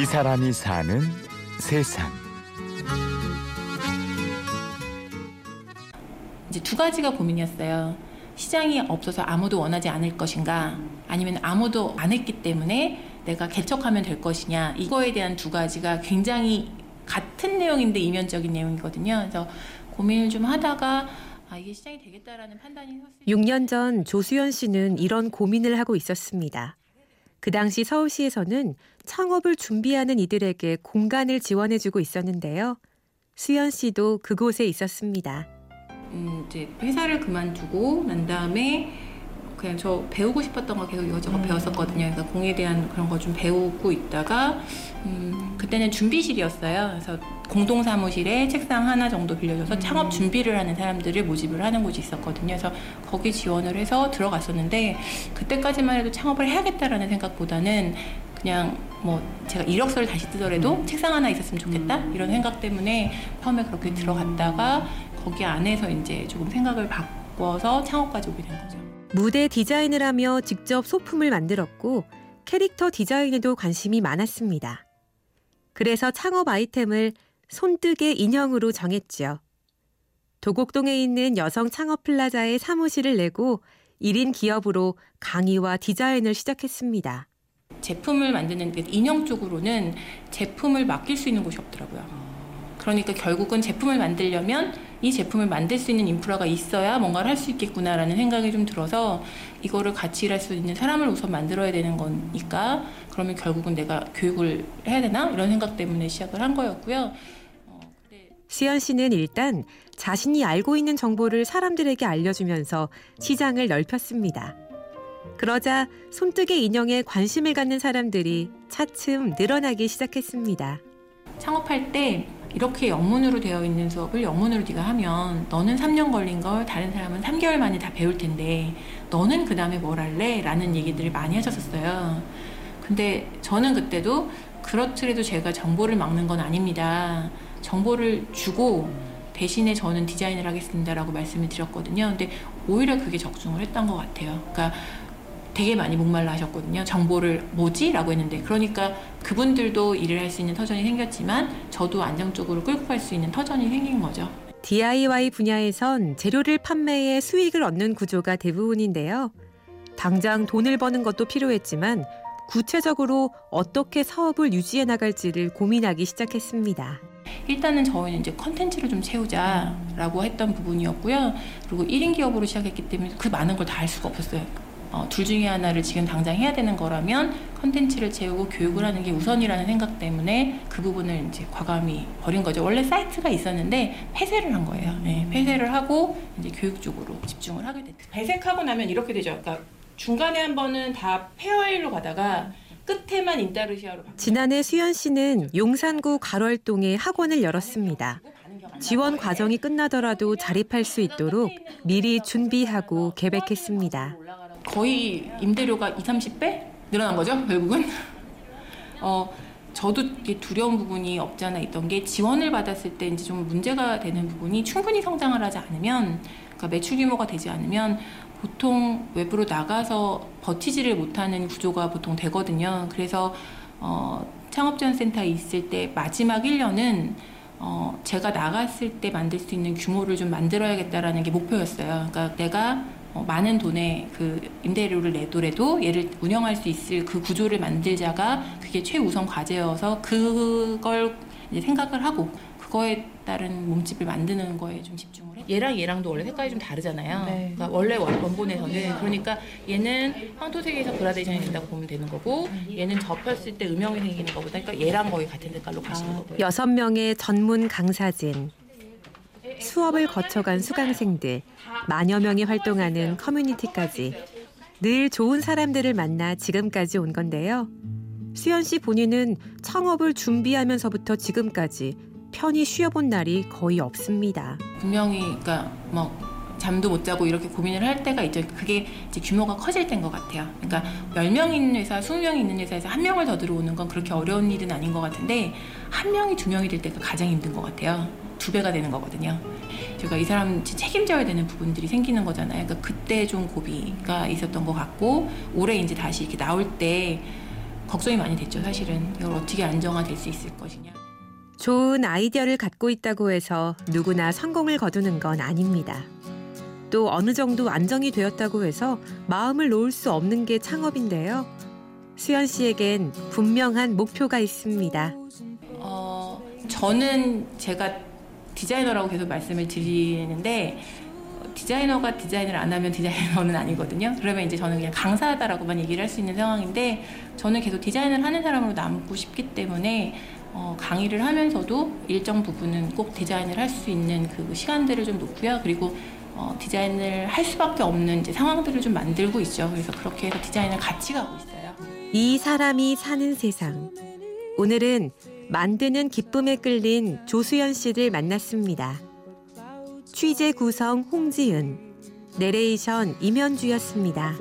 이 사람이 사는 세상. 이제 두 가지가 고민이었어요. 시장이 없어서 아무도 원하지 않을 것인가, 아니면 아무도 안 했기 때문에 내가 개척하면 될 것이냐. 이거에 대한 두 가지가 굉장히 같은 내용인데 이면적인 내용이거든요. 그래서 고민을 좀 하다가 아 이게 시장이 되겠다라는 판단이 섰을 6년 전 조수연 씨는 이런 고민을 하고 있었습니다. 그 당시 서울시에서는 창업을 준비하는 이들에게 공간을 지원해주고 있었는데요. 수연 씨도 그곳에 있었습니다. 음, 이제 회사를 그만두고 난 다음에 그냥 저 배우고 싶었던 거 계속 이것저것 배웠었거든요. 그러니까 공에 대한 그런 거 좀 배우고 있다가 음, 그때는 준비실이었어요. 그래서 공동 사무실에 책상 하나 정도 빌려줘서 창업 준비를 하는 사람들을 모집을 하는 곳이 있었거든요. 그래서 거기 지원을 해서 들어갔었는데 그때까지만 해도 창업을 해야겠다라는 생각보다는 그냥 뭐 제가 이력서를 다시 뜨더라도 책상 하나 있었으면 좋겠다 이런 생각 때문에 처음에 그렇게 들어갔다가 거기 안에서 이제 조금 생각을 바꿔서 창업까지 오게 된 거죠. 무대 디자인을 하며 직접 소품을 만들었고 캐릭터 디자인에도 관심이 많았습니다. 그래서 창업 아이템을 손뜨개 인형으로 정했죠. 도곡동에 있는 여성 창업 플라자에 사무실을 내고 1인 기업으로 강의와 디자인을 시작했습니다. 제품을 만드는 그 인형 쪽으로는 제품을 맡길 수 있는 곳이 없더라고요. 그러니까 결국은 제품을 만들려면 이 제품을 만들 수 있는 인프라가 있어야 뭔가를 할 수 있겠구나라는 생각이 좀 들어서 이거를 같이 일할 수 있는 사람을 우선 만들어야 되는 거니까 그러면 결국은 내가 교육을 해야 되나 이런 생각 때문에 시작을 한 거였고요. 어, 근데 수연 씨는 일단 자신이 알고 있는 정보를 사람들에게 알려주면서 시장을 넓혔습니다. 그러자 손뜨개 인형에 관심을 갖는 사람들이 차츰 늘어나기 시작했습니다. 창업할 때 이렇게 영문으로 되어 있는 수업을 영문으로 네가 하면 너는 3년 걸린 걸 다른 사람은 3개월 만에 다 배울 텐데 너는 그 다음에 뭘 할래? 라는 얘기들을 많이 하셨었어요. 근데 저는 그때도 그렇더라도 제가 정보를 막는 건 아닙니다. 정보를 주고 대신에 저는 디자인을 하겠습니다라고 말씀을 드렸거든요. 근데 오히려 그게 적중을 했던 것 같아요. 그러니까 되게 많이 목말라 하셨거든요. 정보를 뭐지? 라고 했는데 그러니까 그분들도 일을 할 수 있는 터전이 생겼지만 저도 안정적으로 끌고 갈 수 있는 터전이 생긴 거죠. DIY 분야에선 재료를 판매해 수익을 얻는 구조가 대부분인데요. 당장 돈을 버는 것도 필요했지만 구체적으로 어떻게 사업을 유지해 나갈지를 고민하기 시작했습니다. 일단은 저희는 이제 컨텐츠를 좀 채우자라고 했던 부분이었고요. 그리고 1인 기업으로 시작했기 때문에 그 많은 걸 다 할 수가 없었어요. 어, 둘 중에 하나를 지금 당장 해야 되는 거라면 컨텐츠를 채우고 교육을 하는 게 우선이라는 생각 때문에 그 부분을 이제 과감히 버린 거죠. 원래 사이트가 있었는데 폐쇄를 한 거예요. 네, 폐쇄를 하고 이제 교육 쪽으로 집중을 하게 됐죠. 배색하고 나면 이렇게 되죠. 그러니까 중간에 한 번은 다 페어일로 가다가 끝에만 인타르시아로 바뀌 지난해 수연 씨는 용산구 가월동에 학원을 열었습니다. 지원 과정이 끝나더라도 자립할 수 있도록 미리 준비하고 계획했습니다. 거의 임대료가 2, 30배 늘어난 거죠, 결국은. 어, 저도 두려운 부분이 없지 않아 있던 게 지원을 받았을 때 이제 좀 문제가 되는 부분이 충분히 성장을 하지 않으면, 그러니까 매출 규모가 되지 않으면 보통 외부로 나가서 버티지를 못하는 구조가 보통 되거든요. 그래서 어, 창업지원센터에 있을 때 마지막 1년은 어, 제가 나갔을 때 만들 수 있는 규모를 좀 만들어야겠다라는 게 목표였어요. 그러니까 내가 어, 많은 돈의 그 임대료를 내더라도 얘를 운영할 수 있을 그 구조를 만들자가 그게 최우선 과제여서 그걸 이제 생각을 하고 그거에 따른 몸집을 만드는 거에 좀 집중을 했 얘랑 얘랑도 원래 색깔이 좀 다르잖아요. 네. 그러니까 원래 원- 원본에서는 그러니까 얘는 황토색에서 그라데이션이 된다고 보면 되는 거고 얘는 접혔을 때 음영이 생기는 거보다 그러니까 얘랑 거의 같은 색깔로 가시는 거고요. 여섯 명의 전문 강사진, 수업을 거쳐간 수강생들, 만여 명이 활동하는 커뮤니티까지 늘 좋은 사람들을 만나 지금까지 온 건데요. 수연 씨 본인은 창업을 준비하면서부터 지금까지 편히 쉬어본 날이 거의 없습니다. 분명히 그러니까 뭐 잠도 못 자고 이렇게 고민을 할 때가 있죠. 그게 이제 규모가 커질 때인 것 같아요. 그러니까 10명 있는 회사, 20명 있는 회사에서 한 명을 더 들어오는 건 그렇게 어려운 일은 아닌 것 같은데 한 명이 두 명이 될 때가 가장 힘든 것 같아요. 두 배가 되는 거거든요. 제가 이 사람 책임져야 되는 부분들이 생기는 거잖아요. 그러니까 그때 좀 고비가 있었던 것 같고 올해 이제 다시 이렇게 나올 때 걱정이 많이 됐죠. 사실은 이걸 어떻게 안정화될 수 있을 것이냐. 좋은 아이디어를 갖고 있다고 해서 누구나 성공을 거두는 건 아닙니다. 또 어느 정도 안정이 되었다고 해서 마음을 놓을 수 없는 게 창업인데요. 수연 씨에겐 분명한 목표가 있습니다. 어, 저는 제가 디자이너라고 계속 말씀을 드리는데 어, 디자이너가 디자인을 안 하면 디자이너는 아니거든요. 그러면 이제 저는 그냥 강사다라고만 얘기를 할 수 있는 상황인데 저는 계속 디자인을 하는 사람으로 남고 싶기 때문에 어, 강의를 하면서도 일정 부분은 꼭 디자인을 할 수 있는 그 시간들을 좀 놓고요. 그리고 어, 디자인을 할 수밖에 없는 이제 상황들을 좀 만들고 있죠. 그래서 그렇게 해서 디자인을 같이 가고 있어요. 이 사람이 사는 세상. 오늘은 만드는 기쁨에 끌린 조수연 씨를 만났습니다. 취재 구성 홍지은, 내레이션 임현주였습니다.